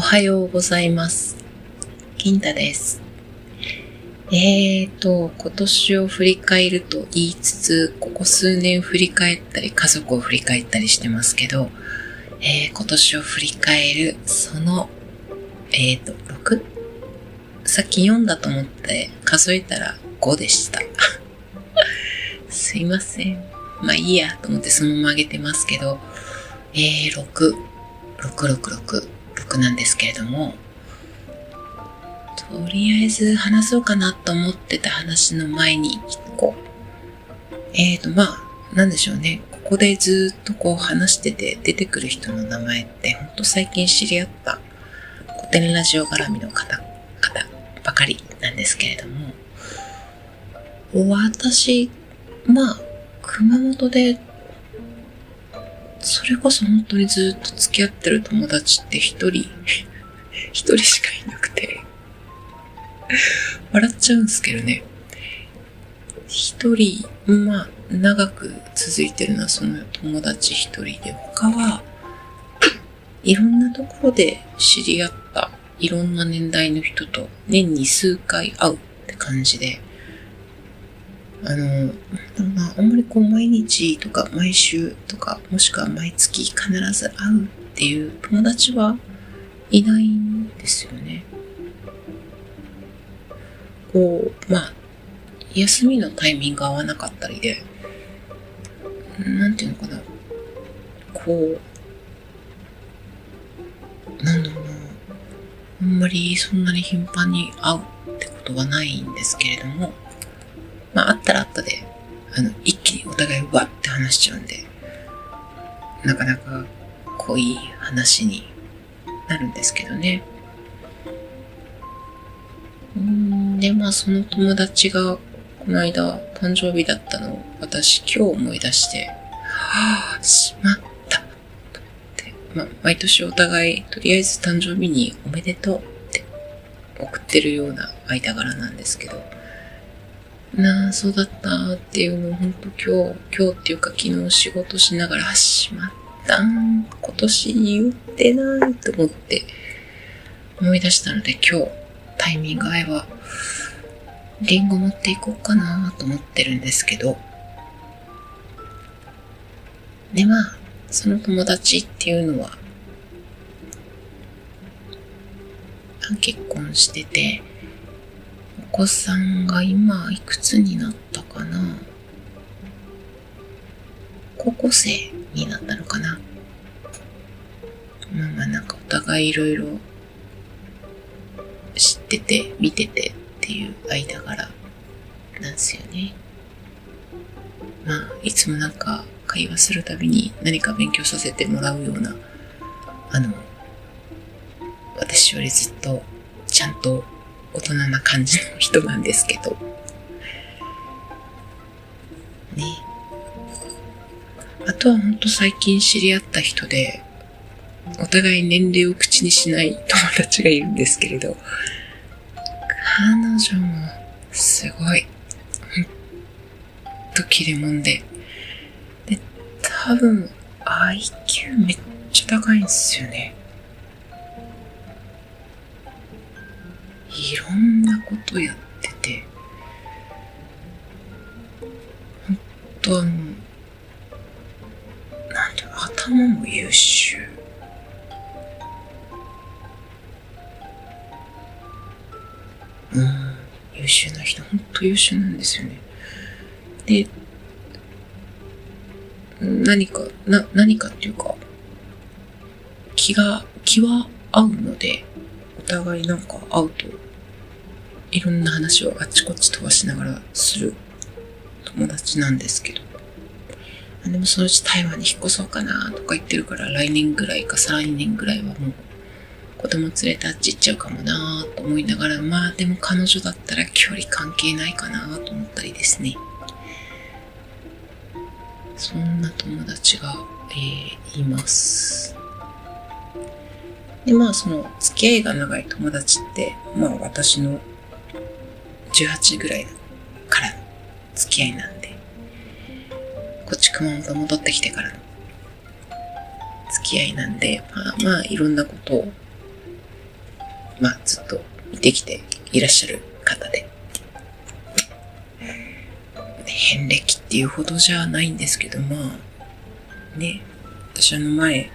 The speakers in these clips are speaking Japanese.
おはようございます。金太です。えーと、今年を振り返ると言いつつ、ここ数年振り返ったり、家族を振り返ったりしてますけど、えー今年を振り返る、その、えーと、6? さっき4だと思って数えたら5でした。すいません。まあいいやと思ってそのまま上げてますけど、えー、6、666、なんですけれども、とりあえず話そうかなと思ってた話の前に1個。えーと、まあ、なんでしょうね。ここでずっとこう話してて出てくる人の名前って、ほんと最近知り合った古典ラジオ絡みの方、方ばかりなんですけれども、私、まあ、熊本で、それこそ本当にずっと付き合ってる友達って一人、一人しかいなくて、笑っちゃうんですけどね。一人、まあ、長く続いてるのはその友達一人で、他は、いろんなところで知り合ったいろんな年代の人と年に数回会うって感じで、あの、なんだろうな、あんまりこう毎日とか毎週とか、もしくは毎月必ず会うっていう友達はいないんですよね。こう、まあ、休みのタイミング合わなかったりで、なんていうのかな、こう、なんだろうな、あんまりそんなに頻繁に会うってことはないんですけれども、まあ、あったらあったで、あの、一気にお互いわって話しちゃうんで、なかなか濃い話になるんですけどね。うん、で、まあ、その友達が、この間、誕生日だったのを、私今日思い出して、はぁ、しまった。と思って、まあ、毎年お互い、とりあえず誕生日におめでとうって送ってるような間柄なんですけど、なあ、そうだったっていうのを本当今日、今日っていうか昨日仕事しながら、しまったん、今年言ってないと思って思い出したので今日タイミング合えば、リンゴ持っていこうかなと思ってるんですけど、でまあ、その友達っていうのは、結婚してて、子さんが今いくつになったかな？高校生になったのかな？まあまあなんかお互いいろいろ知ってて見ててっていう間柄なんですよね。まあいつもなんか会話するたびに何か勉強させてもらうようなあの私よりずっとちゃんと大人な感じの人なんですけど。ね。あとはほんと最近知り合った人で、お互い年齢を口にしない友達がいるんですけれど、彼女もすごい、ほんと切れ者で、で、多分 IQ めっちゃ高いんですよね。いろんなことやってて、本当あの、なんていう頭も優秀。うん、優秀な人、本当優秀なんですよね。で、何か、な、何かっていうか、気が、気は合うので、お互いなんか会うと、いろんな話をあっちこっち飛ばしながらする友達なんですけど。でもそのうち台湾に引っ越そうかなとか言ってるから来年ぐらいか再来年ぐらいはもう子供連れてあっち行っちゃうかもなと思いながら、まあでも彼女だったら距離関係ないかなと思ったりですね。そんな友達が、えーいます。で、まあその付き合いが長い友達って、まあ私の18ぐらいからの付き合いなんで、こっち熊本戻ってきてからの付き合いなんで、まあまあいろんなことをまあずっと見てきていらっしゃる方で。遍歴っていうほどじゃないんですけど、まあ、ね、私あの前、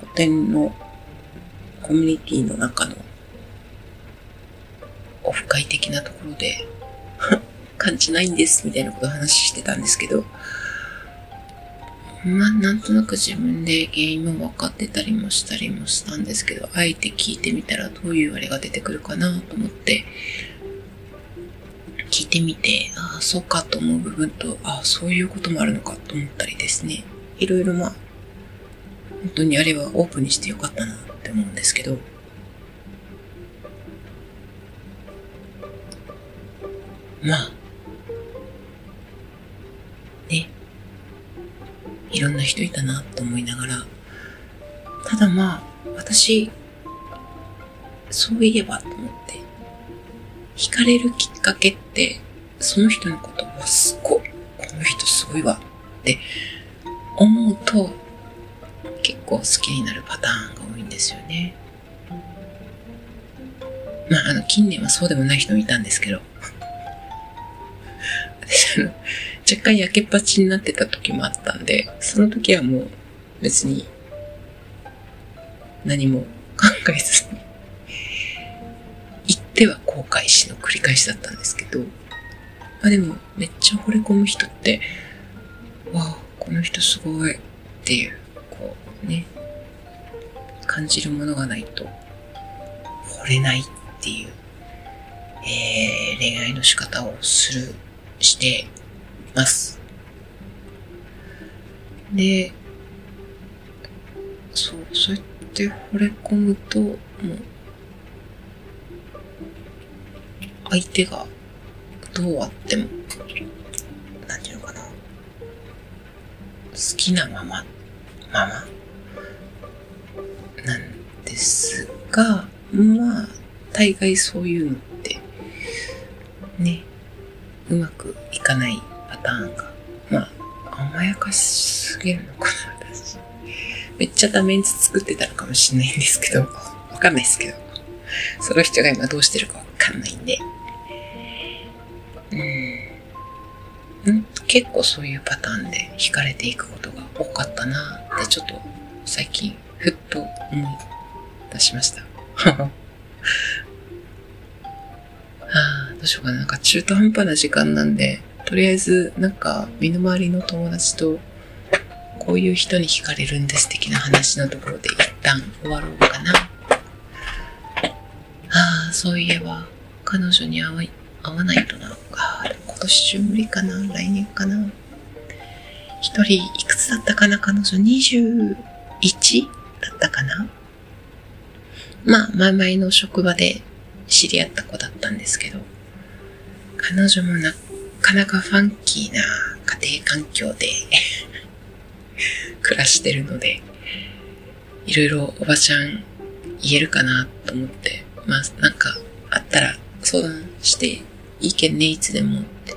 古典のコミュニティの中のオフ会的なところで 感じないんですみたいなことを話してたんですけど、まあなんとなく自分で原因も分かってたりもしたりもしたんですけど、あえて聞いてみたらどういうあれが出てくるかなと思って、聞いてみて、ああ、そうかと思う部分と、ああ、そういうこともあるのかと思ったりですね。いろいろまあ、本当にあれはオープンにしてよかったなって思うんですけど、まあ、ね、いろんな人いたなと思いながら、ただまあ、私、そういえばと思って、惹かれるきっかけって、その人のことをすごい、この人すごいわって思うと、結構好きになるパターンが多いんですよね。まあ、あの、近年はそうでもない人もいたんですけど、私あの、若干焼けっぱちになってた時もあったんで、その時はもう別に何も考えずに、言っては後悔しの繰り返しだったんですけど、まあでもめっちゃ惚れ込む人って、わあ、この人すごいっていう、こうね、感じるものがないと惚れないっていう、えー、恋愛の仕方をするしてます。で、そう、そうやって惚れ込むと、もう、相手がどうあっても、なんていうのかな。好きなまま、まま、なんですが、まあ、大概そういうのって、ね、うまくいかないパターンが、まあ、甘やかしすぎるのかな、私。めっちゃダメンツ作ってたのかもしれないんですけど、わかんないですけど、その人が今どうしてるかわかんないんで、うん、ん結構そういうパターンで惹かれていくことが多かったなってちょっと最近ふっと思い出しました。うしようかな。なんか中途半端な時間なんで、とりあえず、なんか、身の回りの友達と、こういう人に惹かれるんです的な話のところで一旦終わろうかな。ああ、そういえば、彼女に会わないとな。ああ、今年中無理かな来年かな一人いくつだったかな彼女？21? だったかなまあ、前々の職場で知り合った子だったんですけど、彼女もなかなかファンキーな家庭環境で 暮らしてるので、いろいろおばちゃん言えるかなと思って、まあなんかあったら相談していいけんね、いつでもって。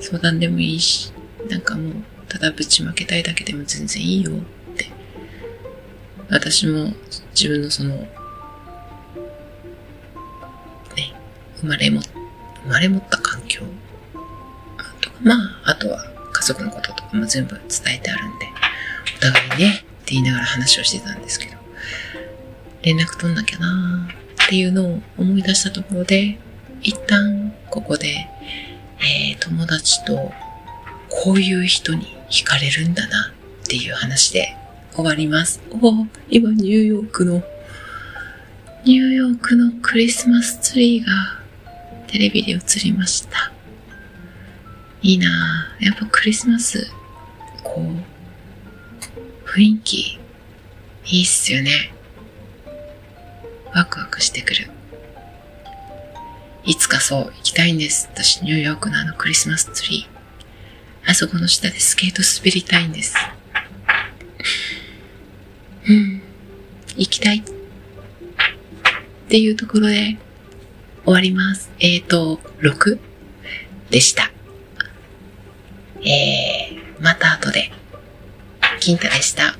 相談でもいいし、なんかもうただぶちまけたいだけでも全然いいよって。私も自分のそのね生まれも、生まれ持った環境とか、まあ、あとは家族のこととかも全部伝えてあるんで、お互いね、って言いながら話をしてたんですけど、連絡取んなきゃなーっていうのを思い出したところで、一旦ここで、えー、友達とこういう人に惹かれるんだなっていう話で終わります。お今ニューヨークの、ニューヨークのクリスマスツリーがテレビで映りました。いいなぁ。やっぱクリスマス、こう、雰囲気、いいっすよね。ワクワクしてくる。いつかそう行きたいんです。私、ニューヨークのあのクリスマスツリー。あそこの下でスケート滑りたいんです。うん。行きたい。っていうところで、終わります。えっ、ー、と、6でした。えー、また後で。金太でした。